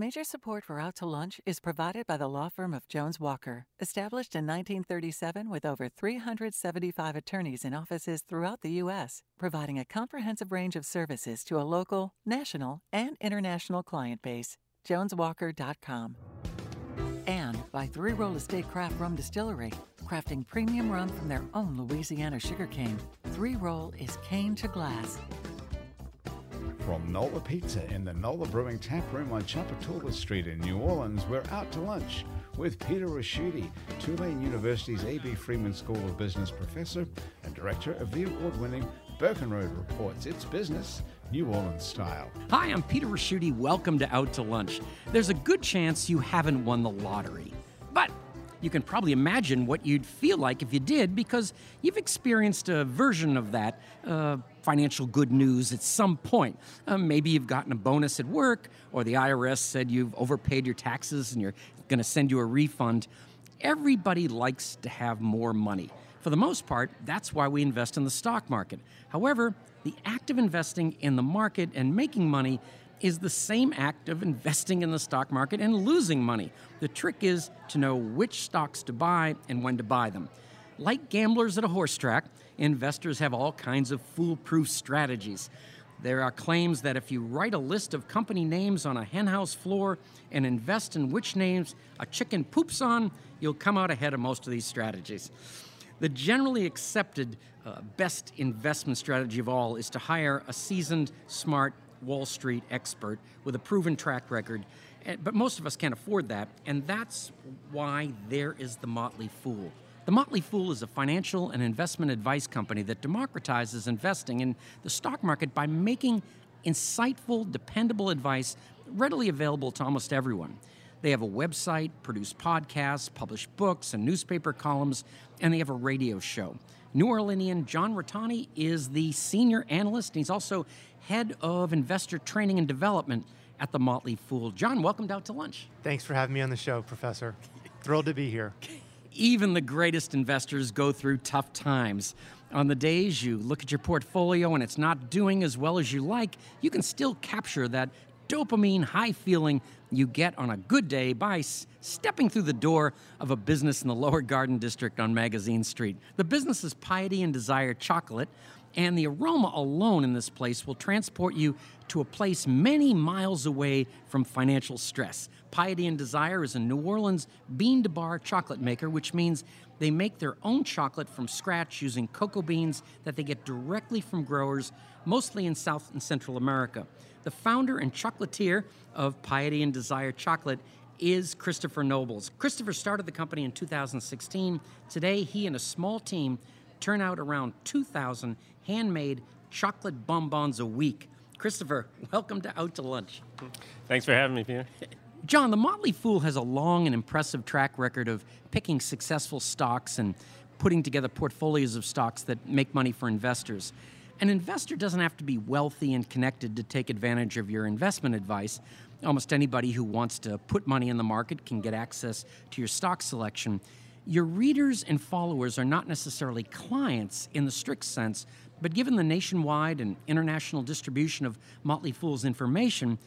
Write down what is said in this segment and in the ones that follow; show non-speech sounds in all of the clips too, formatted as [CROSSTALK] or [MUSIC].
Major support for Out to Lunch is provided by the law firm of Jones Walker, established in 1937 with over 375 attorneys in offices throughout the U.S., providing a comprehensive range of services to a local, national, and international client base. JonesWalker.com. And by Three Roll Estate Craft Rum Distillery, crafting premium rum from their own Louisiana sugarcane. Three Roll is cane to glass from Nola Pizza in the Nola Brewing Tap Room on Tchoupitoulas Street in New Orleans, we're out to lunch with Peter Ricchiuti, Tulane University's A.B. Freeman School of Business professor and director of the award winning Burkenroad Reports. It's business, New Orleans style. Hi, I'm Peter Ricchiuti. Welcome to Out to Lunch. There's a good chance you haven't won the lottery. You can probably imagine what you'd feel like if you did because you've experienced a version of that uh, financial good news at some point. Uh, maybe you've gotten a bonus at work, or the IRS said you've overpaid your taxes and you're going to send you a refund. Everybody likes to have more money. For the most part, that's why we invest in the stock market. However, the act of investing in the market and making money is the same act of investing in the stock market and losing money. The trick is to know which stocks to buy and when to buy them. Like gamblers at a horse track, investors have all kinds of foolproof strategies. There are claims that if you write a list of company names on a henhouse floor and invest in which names a chicken poops on, you'll come out ahead of most of these strategies. The generally accepted uh, best investment strategy of all is to hire a seasoned, smart, Wall Street expert with a proven track record. But most of us can't afford that, and that's why there is the Motley Fool. The Motley Fool is a financial and investment advice company that democratizes investing in the stock market by making insightful, dependable advice readily available to almost everyone. They have a website, produce podcasts, publish books and newspaper columns, and they have a radio show. New Orleanian John Rotonti is the senior analyst, and he's also head of investor training and development at the Motley Fool. John, welcome out to lunch. Thanks for having me on the show, Professor. Thrilled to be here. Even the greatest investors go through tough times. On the days you look at your portfolio and it's not doing as well as you like, you can still capture that dopamine high feeling you get on a good day by stepping through the door of a business in the Lower Garden District on Magazine Street. The business is Piety and Desire Chocolate, and the aroma alone in this place will transport you to a place many miles away from financial stress. Piety and Desire is a New Orleans bean to bar chocolate maker, which means they make their own chocolate from scratch using cocoa beans that they get directly from growers, mostly in South and Central America. The founder and chocolatier of Piety and Desire Chocolate is Christopher Nobles. Christopher started the company in 2016. Today, he and a small team turn out around 2,000 handmade chocolate bonbons a week. Christopher, welcome to Out to Lunch. Thanks for having me, Peter. John, the Motley Fool has a long and impressive track record of picking successful stocks and putting together portfolios of stocks that make money for investors. An investor doesn't have to be wealthy and connected to take advantage of your investment advice. Almost anybody who wants to put money in the market can get access to your stock selection. Your readers and followers are not necessarily clients in the strict sense, but given the nationwide and international distribution of Motley Fool's information,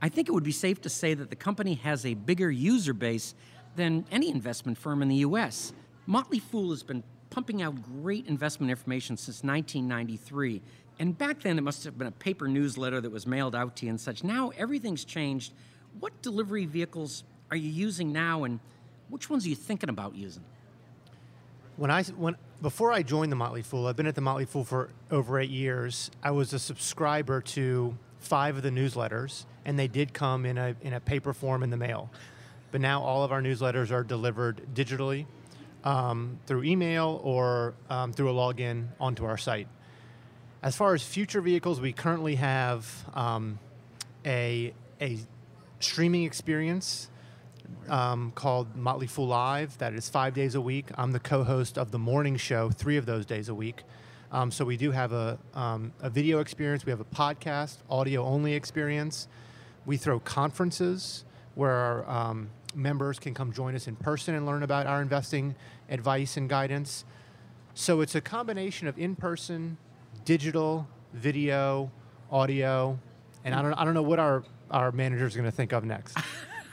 I think it would be safe to say that the company has a bigger user base than any investment firm in the US. Motley Fool has been pumping out great investment information since 1993. And back then, it must have been a paper newsletter that was mailed out to you and such. Now, everything's changed. What delivery vehicles are you using now, and which ones are you thinking about using? When I when before I joined the Motley Fool, I've been at the Motley Fool for over eight years. I was a subscriber to five of the newsletters, and they did come in a in a paper form in the mail. But now all of our newsletters are delivered digitally um, through email or um, through a login onto our site. As far as future vehicles, we currently have um, a, a streaming experience um, called Motley Fool Live that is five days a week. I'm the co host of the morning show three of those days a week. Um, so we do have a, um, a video experience, we have a podcast, audio only experience. We throw conferences where our um, members can come join us in person and learn about our investing advice and guidance. So it's a combination of in person, digital, video, audio, and I don't, I don't know what our our manager is going to think of next.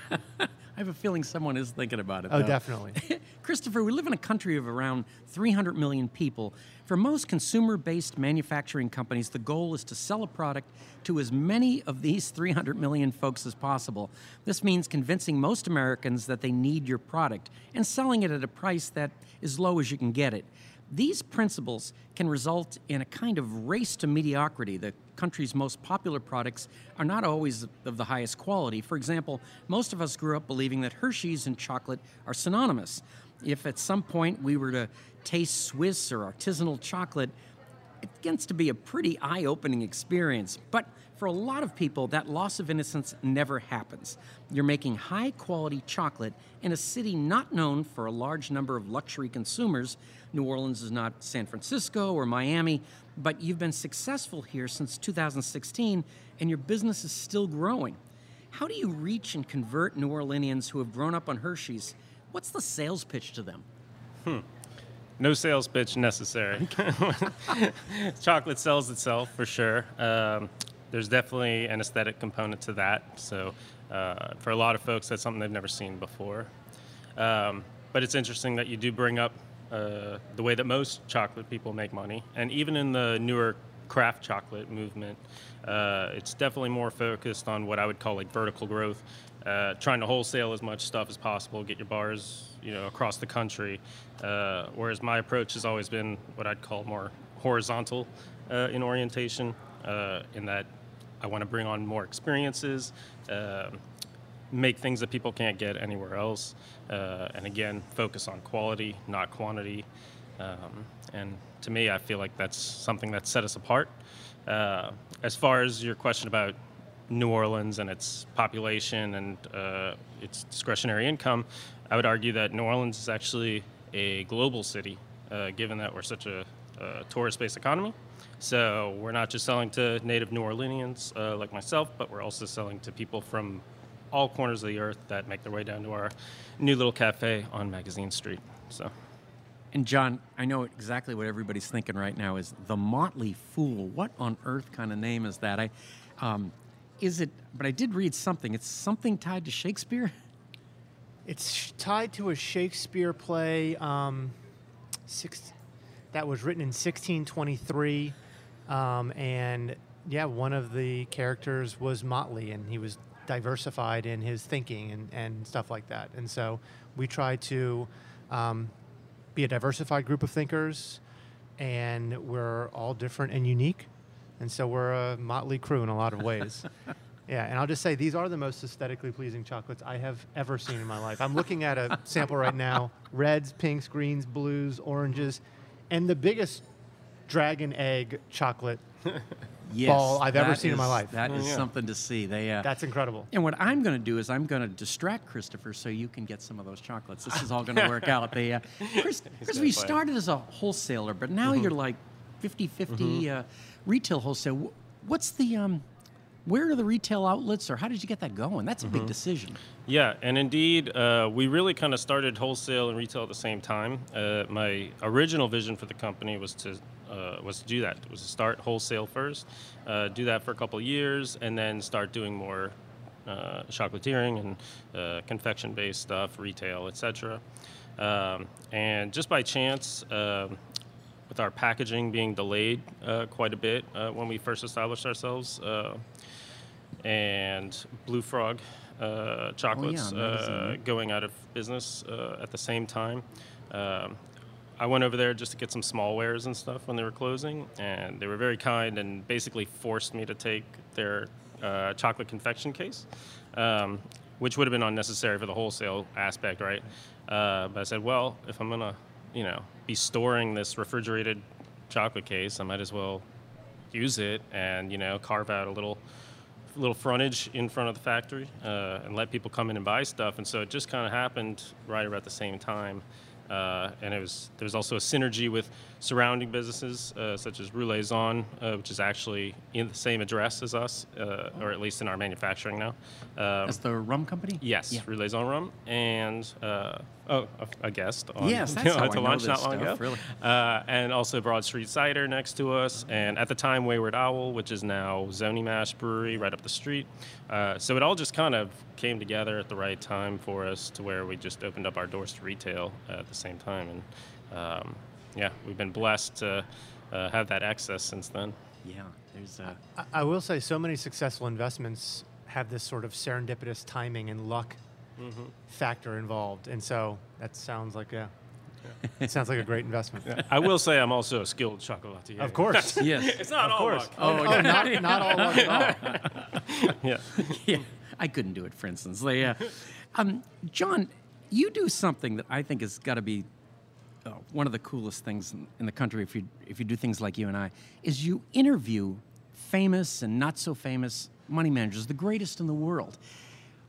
[LAUGHS] I have a feeling someone is thinking about it. Oh, though. definitely. [LAUGHS] Christopher, we live in a country of around 300 million people. For most consumer based manufacturing companies, the goal is to sell a product to as many of these 300 million folks as possible. This means convincing most Americans that they need your product and selling it at a price that is low as you can get it. These principles can result in a kind of race to mediocrity. The country's most popular products are not always of the highest quality. For example, most of us grew up believing that Hershey's and chocolate are synonymous. If at some point we were to taste Swiss or artisanal chocolate, it gets to be a pretty eye opening experience. But for a lot of people, that loss of innocence never happens. You're making high quality chocolate in a city not known for a large number of luxury consumers. New Orleans is not San Francisco or Miami, but you've been successful here since 2016 and your business is still growing. How do you reach and convert New Orleanians who have grown up on Hershey's? What's the sales pitch to them? No sales pitch necessary. [LAUGHS] [LAUGHS] Chocolate sells itself for sure. Um, there's definitely an aesthetic component to that. So, uh, for a lot of folks, that's something they've never seen before. Um, but it's interesting that you do bring up uh, the way that most chocolate people make money. And even in the newer craft chocolate movement, uh, it's definitely more focused on what I would call like vertical growth, uh, trying to wholesale as much stuff as possible, get your bars, you know, across the country. Uh, whereas my approach has always been what I'd call more horizontal uh, in orientation, in that I want to bring on more experiences, uh, make things that people can't get anywhere else, uh, and again, focus on quality, not quantity. Um, and to me, I feel like that's something that set us apart. Uh, as far as your question about New Orleans and its population and uh, its discretionary income, I would argue that New Orleans is actually a global city, uh, given that we're such a, a tourist-based economy. So we're not just selling to native New Orleanians uh, like myself, but we're also selling to people from all corners of the earth that make their way down to our new little cafe on Magazine Street. So. And John, I know exactly what everybody's thinking right now is the Motley Fool. What on earth kind of name is that? I, um, is it? But I did read something. It's something tied to Shakespeare. It's sh- tied to a Shakespeare play um, six, that was written in 1623. Um, and yeah, one of the characters was Motley, and he was diversified in his thinking and, and stuff like that. And so we try to um, be a diversified group of thinkers, and we're all different and unique. And so we're a motley crew in a lot of ways. [LAUGHS] Yeah, and I'll just say these are the most aesthetically pleasing chocolates I have ever seen in my life. I'm looking at a sample right now reds, pinks, greens, blues, oranges, and the biggest dragon egg chocolate. [LAUGHS] Yes, Ball I've ever that seen in my is- life. That is Yeah. something to see. They. Uh, That's incredible. and what I'm going to do is I'm going to distract Christopher so you can get some of those chocolates. This is all going to work out. They, uh, [LAUGHS] Chris, Christopher, you started as a wholesaler, but now you're like 50-50 uh, retail wholesale. What's the um, where are the retail outlets, or how did you get that going? That's a big decision. Yeah, and indeed, uh, we really kind of started wholesale and retail at the same time. Uh, my original vision for the company was to uh, was to do that. Was to start wholesale first, uh, do that for a couple of years, and then start doing more uh, chocolatiering and uh, confection-based stuff, retail, etc. Um, and just by chance. Um, with our packaging being delayed uh, quite a bit uh, when we first established ourselves, uh, and Blue Frog uh, chocolates Oh, magazine, uh, going out of business uh, at the same time. Um, I went over there just to get some small wares and stuff when they were closing, and they were very kind and basically forced me to take their uh, chocolate confection case, um, which would have been unnecessary for the wholesale aspect, right? Uh, but I said, well, if I'm gonna, you know, be storing this refrigerated chocolate case, I might as well use it and you know carve out a little little frontage in front of the factory uh, and let people come in and buy stuff. And so it just kind of happened right about the same time Uh, and it was there's also a synergy with surrounding businesses uh, such as Roulaison, uh, which is actually in the same address as us, uh, or at least in our manufacturing now. Um, That's the rum company? Yes, Yeah. Roulaison Rum, and uh, oh, a- a guest on Yes, [LAUGHS] that's how to I know lunch this not long stuff, ago. really. Uh, and also Broad Street Cider next to us, and at the time Wayward Owl, which is now Zony Mash Brewery right up the street. Uh, so it all just kind of came together at the right time for us, to where we just opened up our doors to retail at the same time, and um, yeah, we've been blessed to uh, have that access since then. Yeah, there's uh, I, I will say, so many successful investments have this sort of serendipitous timing and luck factor involved, and so that sounds like a it sounds like a great investment. I will say I'm also a skilled chocolatier. Of course. [LAUGHS] yes. it's not all course. luck. Oh, oh, [LAUGHS] not, not all luck at all. [LAUGHS] Yeah. yeah, I couldn't do it, for instance. They, uh, um, John, you do something that I think has got to be uh, one of the coolest things in, in the country. If you if you do things like you and I, is you interview famous and not so famous money managers, the greatest in the world.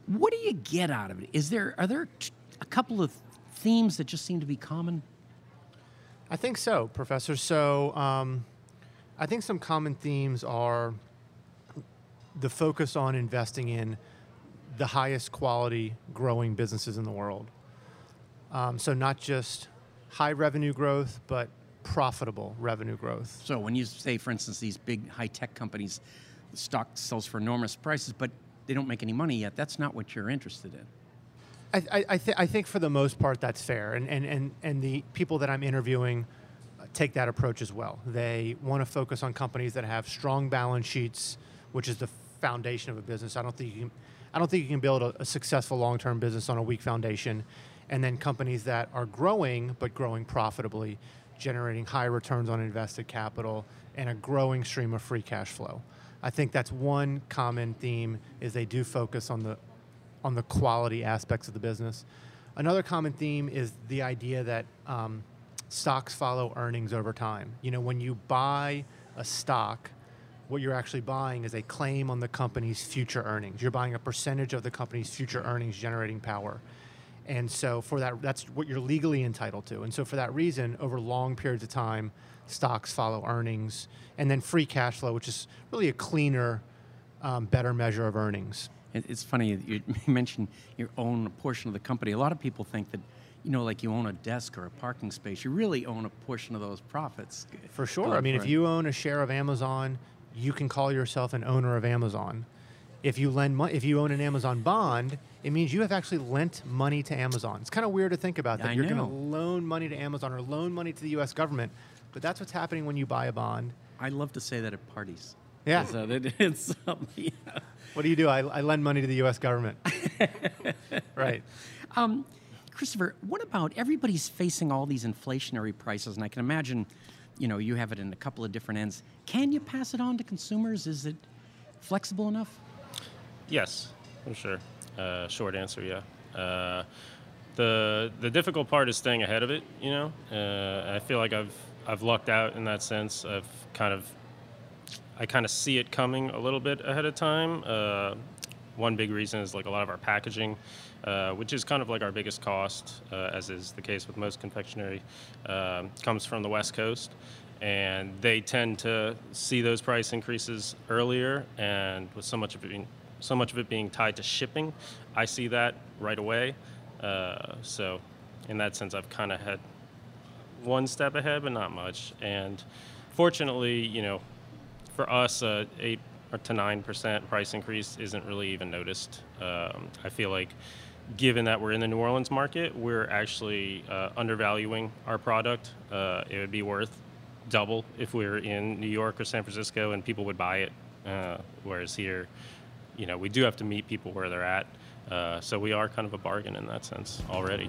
What do you get out of it? Is there are there t- a couple of themes that just seem to be common? I think so, Professor. So um, I think some common themes are the focus on investing in the highest quality growing businesses in the world. Um, so not just high revenue growth, but profitable revenue growth. So when you say, for instance, these big high tech companies, the stock sells for enormous prices, but they don't make any money yet. That's not what you're interested in. I, I, th- I think for the most part that's fair, and, and, and, and the people that I'm interviewing uh, take that approach as well. They want to focus on companies that have strong balance sheets, which is the foundation of a business. I don't think you can, I don't think you can build a, a successful long-term business on a weak foundation, and then companies that are growing but growing profitably, generating high returns on invested capital and a growing stream of free cash flow. I think that's one common theme is they do focus on the on the quality aspects of the business. Another common theme is the idea that um, stocks follow earnings over time. You know, when you buy a stock, what you're actually buying is a claim on the company's future earnings. You're buying a percentage of the company's future earnings generating power. And so for that that's what you're legally entitled to. And so for that reason, over long periods of time, stocks follow earnings and then free cash flow, which is really a cleaner um, better measure of earnings. It- It's funny that [LAUGHS] you mentioned your own portion of the company. A lot of people think that, you know, like you own a desk or a parking space. You really own a portion of those profits. For sure. I mean, if it. you own a share of Amazon, you can call yourself an owner of Amazon. If you lend money, if you own an Amazon bond, it means you have actually lent money to Amazon. It's kind of weird to think about that. I You're going to loan money to Amazon or loan money to the U.S. government, but that's what's happening when you buy a bond. I love to say that at parties. Yeah. Uh, that [LAUGHS] it's something, yeah. What do you do? I, I lend money to the U.S. government. [LAUGHS] right. Um, Christopher, what about everybody's facing all these inflationary prices, and I can imagine, you know, you have it in a couple of different ends. Can you pass it on to consumers? Is it flexible enough? Yes, for sure. Uh, short answer, yeah. Uh, the the difficult part is staying ahead of it. You know, uh, I feel like I've I've lucked out in that sense. I've kind of I kind of see it coming a little bit ahead of time. Uh, one big reason is like a lot of our packaging, uh, which is kind of like our biggest cost, uh, as is the case with most confectionery, um, comes from the West Coast. And they tend to see those price increases earlier, and with so much of it being, so much of it being tied to shipping, I see that right away. Uh, so, in that sense, I've kind of had one step ahead, but not much. And fortunately, you know, for us, uh, eight to nine percent price increase isn't really even noticed. Um, I feel like, given that we're in the New Orleans market, we're actually uh, undervaluing our product. Uh, it would be worth double if we were in New York or San Francisco, and people would buy it. Uh, whereas here, you know, we do have to meet people where they're at. Uh, so we are kind of a bargain in that sense already.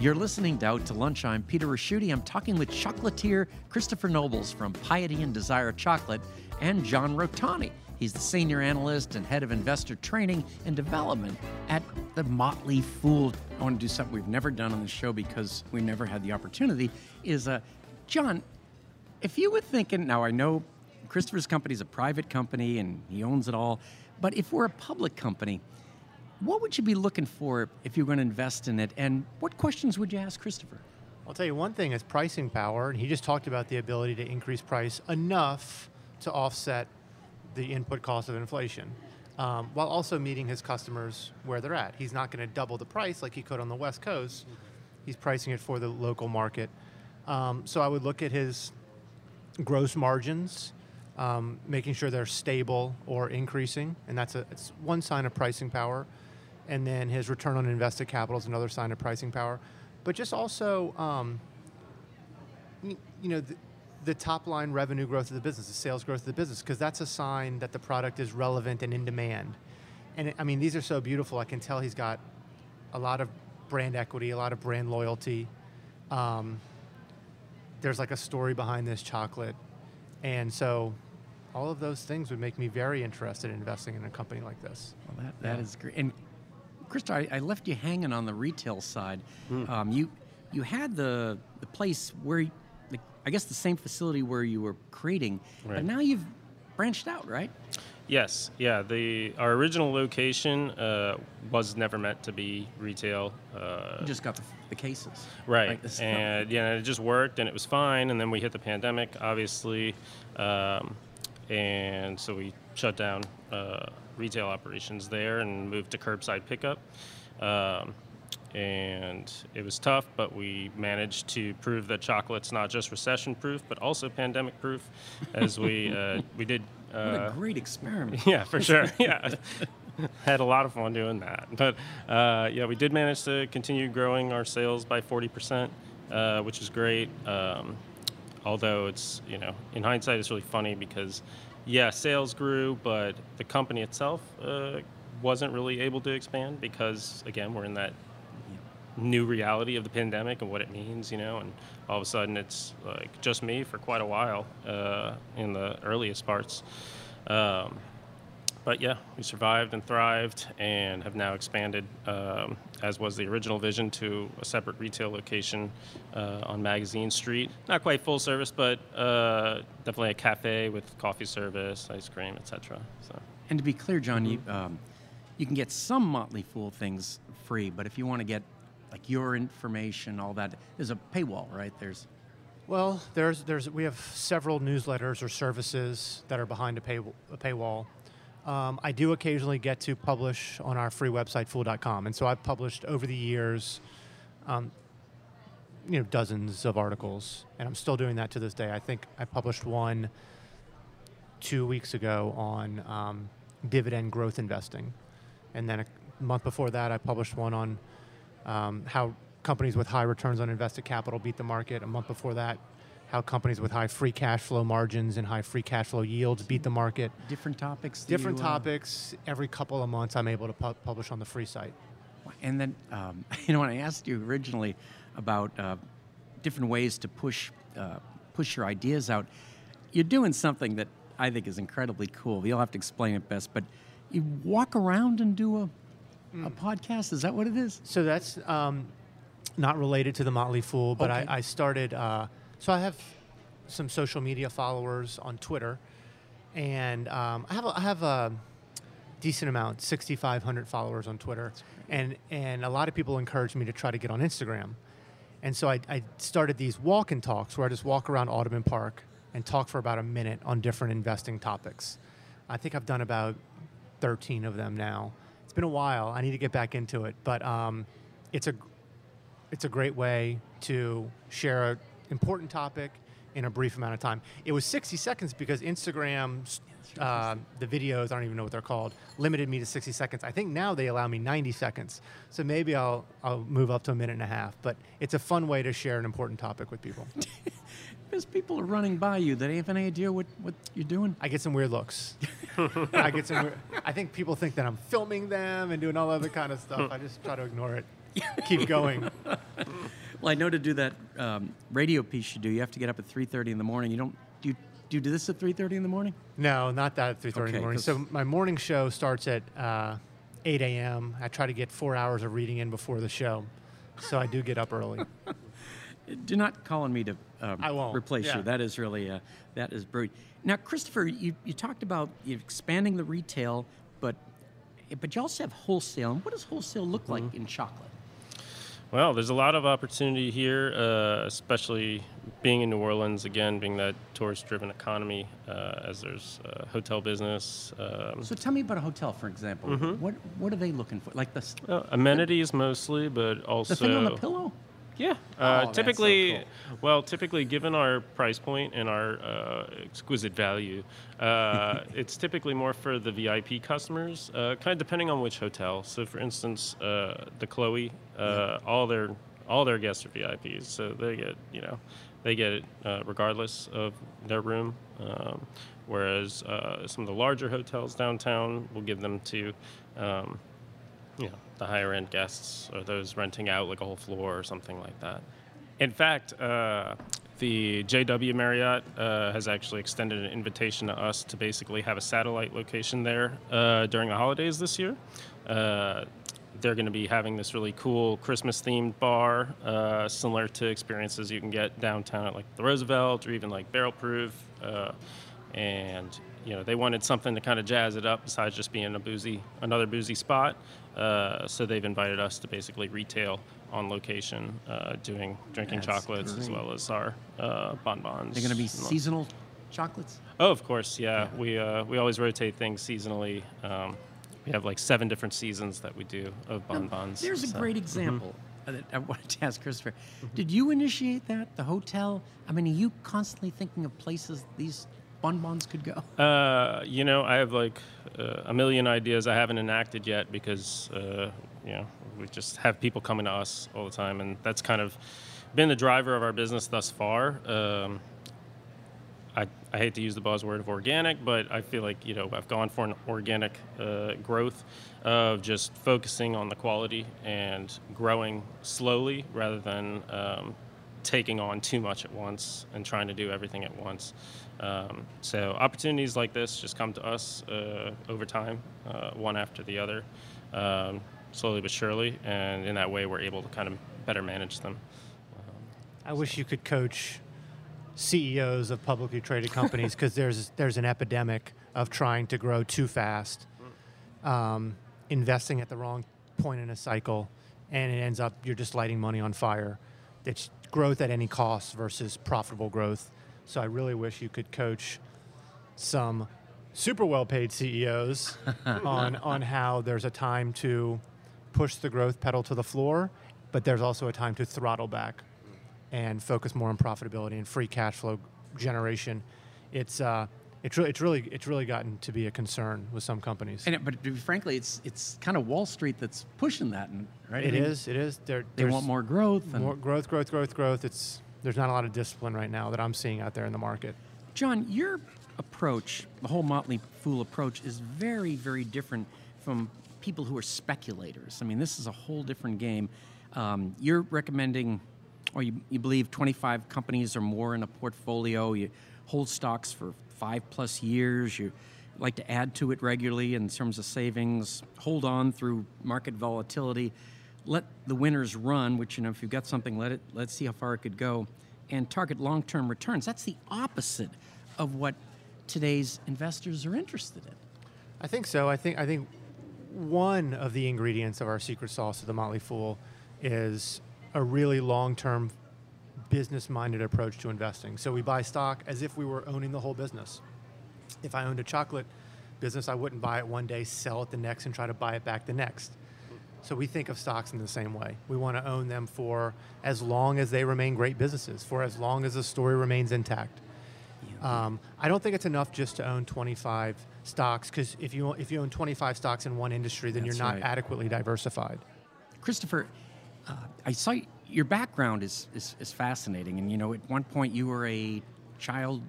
You're listening to Out to Lunch. I'm Peter Ricchiuti. I'm talking with chocolatier Christopher Nobles from Piety and Desire Chocolate and John Rotonti. He's the senior analyst and head of investor training and development at the Motley Fool. I want to do something we've never done on the show because we never had the opportunity. Is uh, John, if you were thinking, now I know Christopher's company is a private company and he owns it all, but if we're a public company, what would you be looking for if you were going to invest in it? And what questions would you ask Christopher? I'll tell you one thing is pricing power, and he just talked about the ability to increase price enough to offset the input cost of inflation, um, while also meeting his customers where they're at. He's not going to double the price like he could on the West Coast. He's pricing it for the local market. Um, so I would look at his gross margins, um, making sure they're stable or increasing, and that's a it's one sign of pricing power. And then his return on invested capital is another sign of pricing power. But just also, um, you know, the, the top line revenue growth of the business, the sales growth of the business, because that's a sign that the product is relevant and in demand. And it, I mean, these are so beautiful. I can tell he's got a lot of brand equity, a lot of brand loyalty. Um, there's like a story behind this chocolate. And so all of those things would make me very interested in investing in a company like this. Well, that, that is great. And Krista, I, I left you hanging on the retail side. Um, you you had the the place where, the, I guess, the same facility where you were creating, but now you've branched out, right? Yes, yeah. The our original location uh, was never meant to be retail. Uh, You just got the, the cases, right, Like and yeah, it just worked, and it was fine. And then we hit the pandemic, obviously, um, and so we shut down uh, retail operations there and moved to curbside pickup. Um, and it was tough, but we managed to prove that chocolate's not just recession-proof, but also pandemic-proof, as we uh, [LAUGHS] we did. what Uh, a great experiment. [LAUGHS] yeah, for sure. [LAUGHS] Yeah, had a lot of fun doing that. But uh, yeah, we did manage to continue growing our sales by 40%, uh, which is great. Um, although it's you know, in hindsight, it's really funny because yeah, sales grew, but the company itself uh, wasn't really able to expand because again, we're in that new reality of the pandemic and what it means, you know, and all of a sudden it's like just me for quite a while uh, in the earliest parts. Um, but yeah, we survived and thrived and have now expanded, um, as was the original vision, to a separate retail location uh, on Magazine Street. Not quite full service, but uh, definitely a cafe with coffee service, ice cream, etc. So. And to be clear, John, you um, you can get some Motley Fool things free, but if you want to get like your information, all that, there's a paywall, right? There's Well, there's there's we have several newsletters or services that are behind a, pay, a paywall. Um, I do occasionally get to publish on our free website, fool.com, and so I've published over the years, um, you know, dozens of articles, and I'm still doing that to this day. I think I published one two weeks ago on um, dividend growth investing, and then a month before that, I published one on um, how companies with high returns on invested capital beat the market. A month before that, how companies with high free cash flow margins and high free cash flow yields beat the market. different topics. Different you, uh, topics. Every couple of months, I'm able to pu- publish on the free site. And then, um, [LAUGHS] you know, when I asked you originally about uh, different ways to push uh, push your ideas out, you're doing something that I think is incredibly cool. You'll have to explain it best, but you walk around and do a, Mm. a podcast. Is that what it is? So that's um, not related to the Motley Fool, but Okay. I, I started. Uh, so I have some social media followers on Twitter, and um, I have a, I have a decent amount, 6,500 followers on Twitter, and and a lot of people encouraged me to try to get on Instagram, and so I, I started these walk and talks where I just walk around Audubon Park and talk for about a minute on different investing topics. I think I've done about 13 of them now. It's been a while. I need to get back into it, but um, it's a it's a great way to share an important topic in a brief amount of time. It was 60 seconds because Instagram, uh, the videos, I don't even know what they're called, limited me to 60 seconds. I think now they allow me 90 seconds. So maybe I'll, I'll move up to a minute and a half. But it's a fun way to share an important topic with people. [LAUGHS] Because people are running by you that have any idea what, what you're doing. I get some weird looks. [LAUGHS] I get some. Weird, I think people think that I'm filming them and doing all other kind of stuff. I just try to ignore it. [LAUGHS] Keep going. Well, I know to do that um, radio piece you do, you have to get up at 3:30 in the morning. You don't do you, do you do this at 3:30 in the morning? No, not that at 3:30 in the morning. So my morning show starts at uh, 8 a.m. I try to get four hours of reading in before the show, so I do get up early. [LAUGHS] Do not call on me to um, I won't, replace yeah. you. That is really uh, that is brilliant. Now, Christopher, you, you talked about expanding the retail, but but you also have wholesale. And what does wholesale look Mm-hmm. like in chocolate? Well, there's a lot of opportunity here, uh, especially being in New Orleans, again, being that tourist driven economy, uh, as there's uh, hotel business, um, So tell me about a hotel, for example. Mm-hmm. What what are they looking for? Like the amenities mostly, but also. the thing on the pillow? Yeah. Oh, Uh, so typically, cool. well, typically, given our price point and our uh, exquisite value, uh, [LAUGHS] it's typically more for the VIP customers, uh, kind of depending on which hotel. So, for instance, uh, the Chloe, uh, all their all their guests are VIPs, so they get you know they get it uh, regardless of their room. Um, whereas uh, some of the larger hotels downtown will give them to um, know, the higher end guests or those renting out like a whole floor or something like that. In fact, uh, the JW Marriott uh, has actually extended an invitation to us to basically have a satellite location there uh, during the holidays this year. Uh, they're going to be having this really cool Christmas themed bar, uh, similar to experiences you can get downtown at like the Roosevelt or even like Barrel Proof. Uh, and you know they wanted something to kind of jazz it up besides just being a boozy another boozy spot uh, so they've invited us to basically retail on location uh, doing drinking That's chocolates as well as our uh, bonbons They're going to be seasonal chocolates. oh of course yeah, we uh, we always rotate things seasonally um, we have like seven different seasons that we do of Now, bonbons There's a great example uh, that I wanted to ask Christopher. Did you initiate that? The hotel? I mean, are you constantly thinking of places these bonbons could go? Uh, you know, I have like uh, a million ideas I haven't enacted yet because, uh, you know, we just have people coming to us all the time, and that's kind of been the driver of our business thus far. Um, I, I hate to use the buzzword of organic, but I feel like you know I've gone for an organic uh, growth of just focusing on the quality and growing slowly rather than um, taking on too much at once and trying to do everything at once. Um, so opportunities like this just come to us uh, over time, uh, one after the other, um, slowly but surely, and in that way we're able to kind of better manage them. I wish you could coach CEOs of publicly traded companies [LAUGHS] because there's there's an epidemic of trying to grow too fast, um, investing at the wrong point in a cycle, and it ends up you're just lighting money on fire. It's growth at any cost versus profitable growth. So I really wish you could coach some super well paid CEOs [LAUGHS] on on how there's a time to push the growth pedal to the floor, but there's also a time to throttle back and focus more on profitability and free cash flow generation. It's uh, it's really it's really it's really gotten to be a concern with some companies. And it, but frankly, it's it's kind of Wall Street that's pushing that, right? It I mean, is. It is. There, They want more growth. And more growth, growth, growth, growth. It's there's not a lot of discipline right now that I'm seeing out there in the market. John, your approach, the whole Motley Fool approach, is very, very different from people who are speculators. I mean, this is a whole different game. Um, you're recommending, or you, you believe 25 companies or more in a portfolio. You hold stocks for five plus years. You like to add to it regularly in terms of savings. Hold on through market volatility. Let the winners run. Which you know, if you've got something, let it. Let's see how far it could go, and target long-term returns. That's the opposite of what today's investors are interested in. I think so. I think I think one of the ingredients of our secret sauce of the Motley Fool is a really long-term business-minded approach to investing. So we buy stock as if we were owning the whole business. If I owned a chocolate business, I wouldn't buy it one day, sell it the next, and try to buy it back the next. So we think of stocks in the same way. We want to own them for as long as they remain great businesses, for as long as the story remains intact. Um, I don't think it's enough just to own 25 stocks because if you if you own 25 stocks in one industry, then That's you're not right. adequately diversified. Christopher, uh, I saw your background is, is, is fascinating. And, you know, at one point you were a child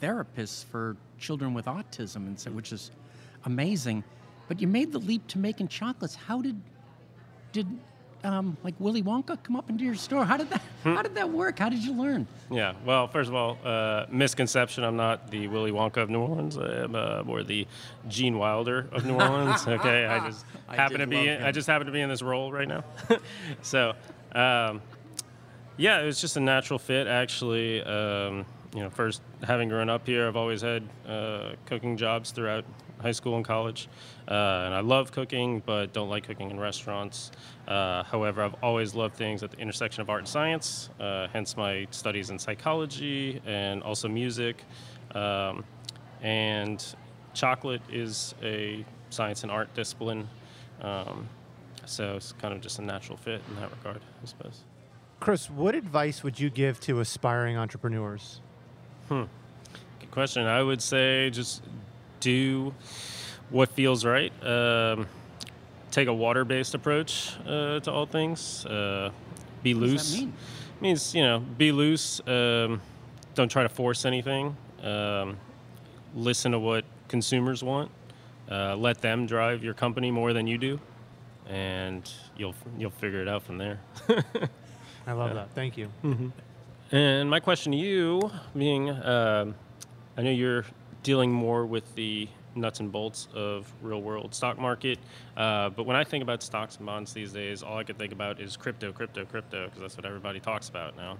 therapist for children with autism, and so, which is amazing. But you made the leap to making chocolates. How did, did um, like Willy Wonka come up into your store? How did that, how did that work? How did you learn? Yeah, well, first of all, uh, misconception. I'm not the Willy Wonka of New Orleans. I am uh, more the Gene Wilder of New Orleans. [LAUGHS] Okay, I just [LAUGHS] I happen did to be. In. I just happen to be in this role right now. [LAUGHS] so, um, yeah, it was just a natural fit. Actually, um, you know, first having grown up here, I've always had uh, cooking jobs throughout high school and college, uh, and I love cooking, but don't like cooking in restaurants. Uh, however, I've always loved things at the intersection of art and science, uh, hence my studies in psychology and also music. Um, and chocolate is a science and art discipline. Um, so it's kind of just a natural fit in that regard, I suppose. Chris, what advice would you give to aspiring entrepreneurs? Hmm. Good question. I would say just do what feels right. Um, take a water-based approach uh, to all things. Uh, be What does loose. that mean? Means you know, be loose. Um, don't try to force anything. Um, listen to what consumers want. Uh, let them drive your company more than you do, and you'll you'll figure it out from there. [LAUGHS] I love that. Thank you. And my question to you, being, um, I know you're dealing more with the nuts and bolts of real world stock market, uh, but when I think about stocks and bonds these days, all I can think about is crypto, crypto, crypto, because that's what everybody talks about now.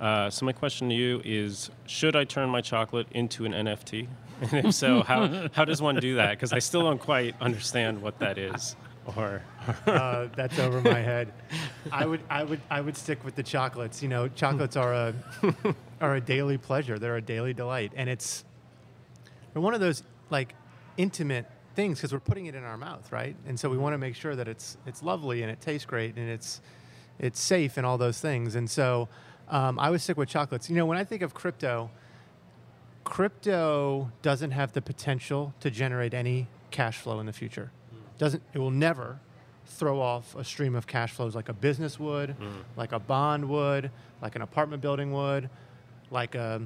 Uh, so my question to you is, should I turn my chocolate into an NFT? [LAUGHS] And if so, how, how does one do that? Because I still don't quite understand what that is. Or uh, that's over my head. I would, I would, I would stick with the chocolates. You know, chocolates are a [LAUGHS] are a daily pleasure. They're a daily delight, and it's they're one of those like intimate things because we're putting it in our mouth, right? And so we want to make sure that it's it's lovely and it tastes great and it's it's safe and all those things. And so um, I was sick with chocolates. You know, when I think of crypto, crypto doesn't have the potential to generate any cash flow in the future. Hmm. Doesn't it will never throw off a stream of cash flows like a business would, hmm. like a bond would, like an apartment building would, like a,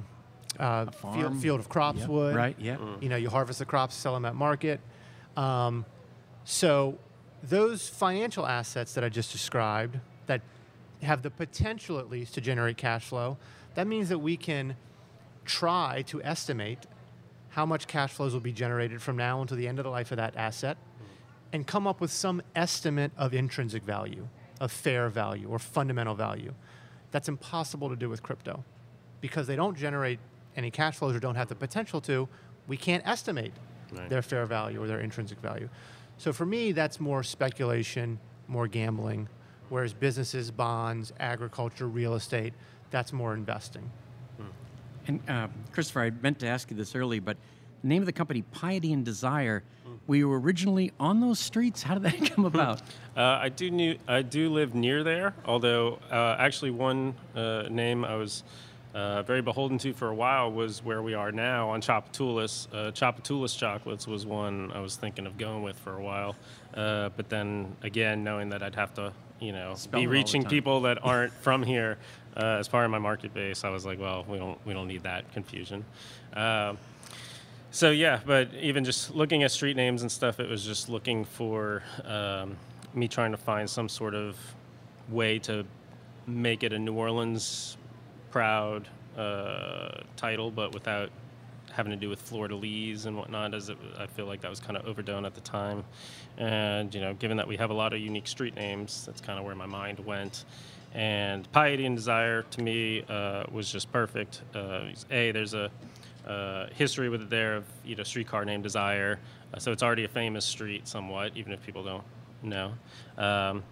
uh, farm. field, field of crops Yep, would. right, yeah. You know, you harvest the crops, sell them at market. Um, so those financial assets that I just described that have the potential at least to generate cash flow, that means that we can try to estimate how much cash flows will be generated from now until the end of the life of that asset and come up with some estimate of intrinsic value, of fair value or fundamental value. That's impossible to do with crypto because they don't generate any cash flows or don't have the potential to. We can't estimate Right. their fair value or their intrinsic value. So for me, that's more speculation, more gambling, whereas businesses, bonds, agriculture, real estate, that's more investing. And uh, Christopher, I meant to ask you this early, but the name of the company, Piety and Desire, were you originally on those streets? How did that [LAUGHS] come about? Uh, I do new, I do live near there. Although uh, actually one uh, name I was uh, very beholden to for a while was where we are now on Tchoupitoulas. Uh, chocolates was one I was thinking of going with for a while. Uh, but then again, knowing that I'd have to, you know, Spell be it all the reaching people that [LAUGHS] aren't from here uh, as part of my market base, I was like, well, we don't we don't need that confusion. Um, so yeah, but even just looking at street names and stuff, it was just looking for um, me trying to find some sort of way to make it a New Orleans proud uh, title, but without having to do with fleur-de-lis and whatnot. As it, I feel like that was kind of overdone at the time, and you know, given that we have a lot of unique street names, that's kind of where my mind went. And Piety and Desire to me uh, was just perfect. Uh, a there's a uh, history with it there of you know streetcar named Desire, uh, so it's already a famous street somewhat, even if people don't know. Um,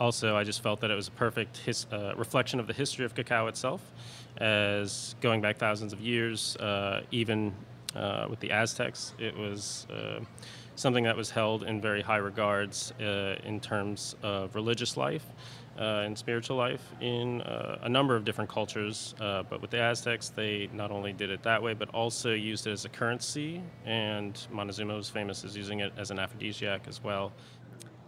also, I just felt that it was a perfect his, uh, reflection of the history of cacao itself, as going back thousands of years, uh, even uh, with the Aztecs, it was uh, something that was held in very high regards uh, in terms of religious life uh, and spiritual life in a number of different cultures. But with the Aztecs, they not only did it that way, but also used it as a currency, and Montezuma was famous as using it as an aphrodisiac as well.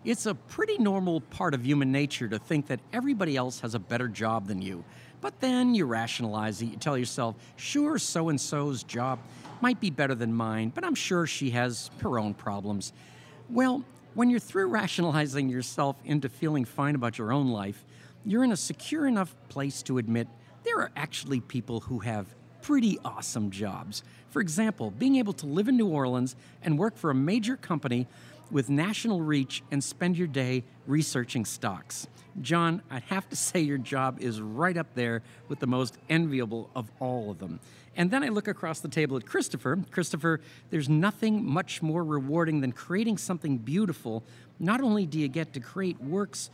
It's a pretty normal part of human nature to think that everybody else has a better job than you. But then you rationalize it. You tell yourself, sure, so and so's job might be better than mine, but I'm sure she has her own problems. Well, when you're through rationalizing yourself into feeling fine about your own life, you're in a secure enough place to admit there are actually people who have pretty awesome jobs. For example, being able to live in New Orleans and work for a major company with national reach and spend your day researching stocks. John, I'd have to [LAUGHS] say your job is right up there with the most enviable of all of them. And then I look across the table at Christopher. Christopher, there's nothing much more rewarding than creating something beautiful. Not only do you get to create works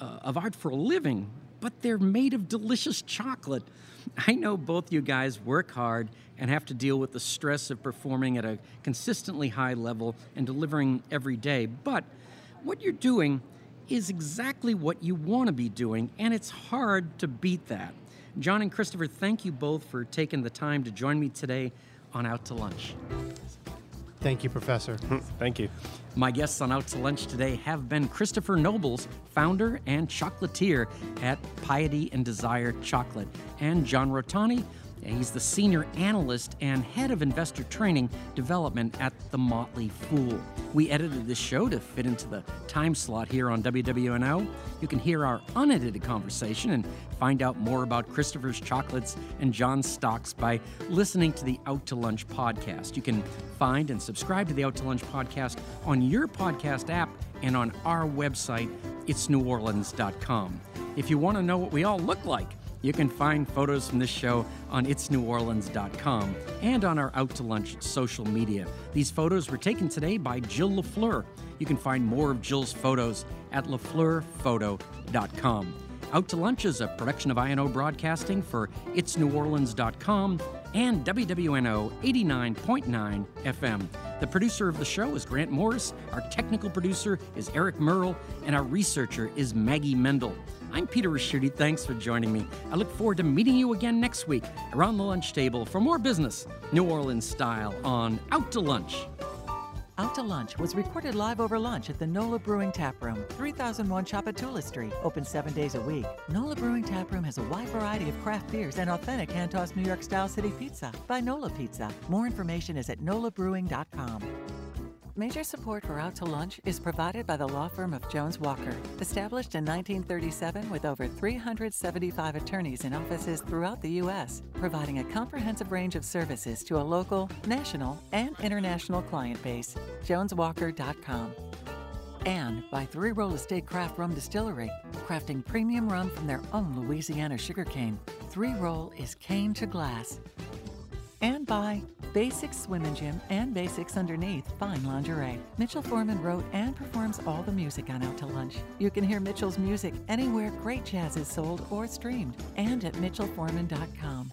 uh, of art for a living, but they're made of delicious chocolate. I know both you guys work hard and have to deal with the stress of performing at a consistently high level and delivering every day, but what you're doing is exactly what you want to be doing, and it's hard to beat that. John and Christopher, thank you both for taking the time to join me today on Out to Lunch. Thank you, Professor. [LAUGHS] Thank you. My guests on Out to Lunch today have been Christopher Nobles, founder and chocolatier at Piety and Desire Chocolate, and John Rotonti, He's the senior analyst and head of investor training development at The Motley Fool. We edited this show to fit into the time slot here on WWNO. You can hear our unedited conversation and find out more about Christopher's chocolates and John's stocks by listening to the Out to Lunch podcast. You can find and subscribe to the Out to Lunch podcast on your podcast app and on our website, itsneworleans.com. If you want to know what we all look like, you can find photos from this show on itsneworleans.com and on our Out to Lunch social media. These photos were taken today by Jill LaFleur. You can find more of Jill's photos at lafleurphoto.com. Out to Lunch is a production of INO Broadcasting for itsneworleans.com and WWNO 89.9 FM. The producer of the show is Grant Morris, our technical producer is Eric Merle, and our researcher is Maggie Mendel. I'm Peter Ricchiuti. Thanks for joining me. I look forward to meeting you again next week around the lunch table for more business, New Orleans style, on Out to Lunch. Out to Lunch was recorded live over lunch at the NOLA Brewing Tap Room, 3001 Tchoupitoulas Street, open seven days a week. NOLA Brewing Tap Room has a wide variety of craft beers and authentic hand-tossed New York style city pizza by NOLA Pizza. More information is at nolabrewing.com. Major support for Out to Lunch is provided by the law firm of Jones Walker, established in 1937 with over 375 attorneys in offices throughout the U.S., providing a comprehensive range of services to a local, national, and international client base. JonesWalker.com. And by Three Roll Estate Craft Rum Distillery, crafting premium rum from their own Louisiana sugarcane. Three Roll is cane to glass. And by Basics Swim and Gym and Basics Underneath Fine Lingerie. Mitchell Foreman wrote and performs all the music on Out to Lunch. You can hear Mitchell's music anywhere great jazz is sold or streamed and at mitchellforeman.com.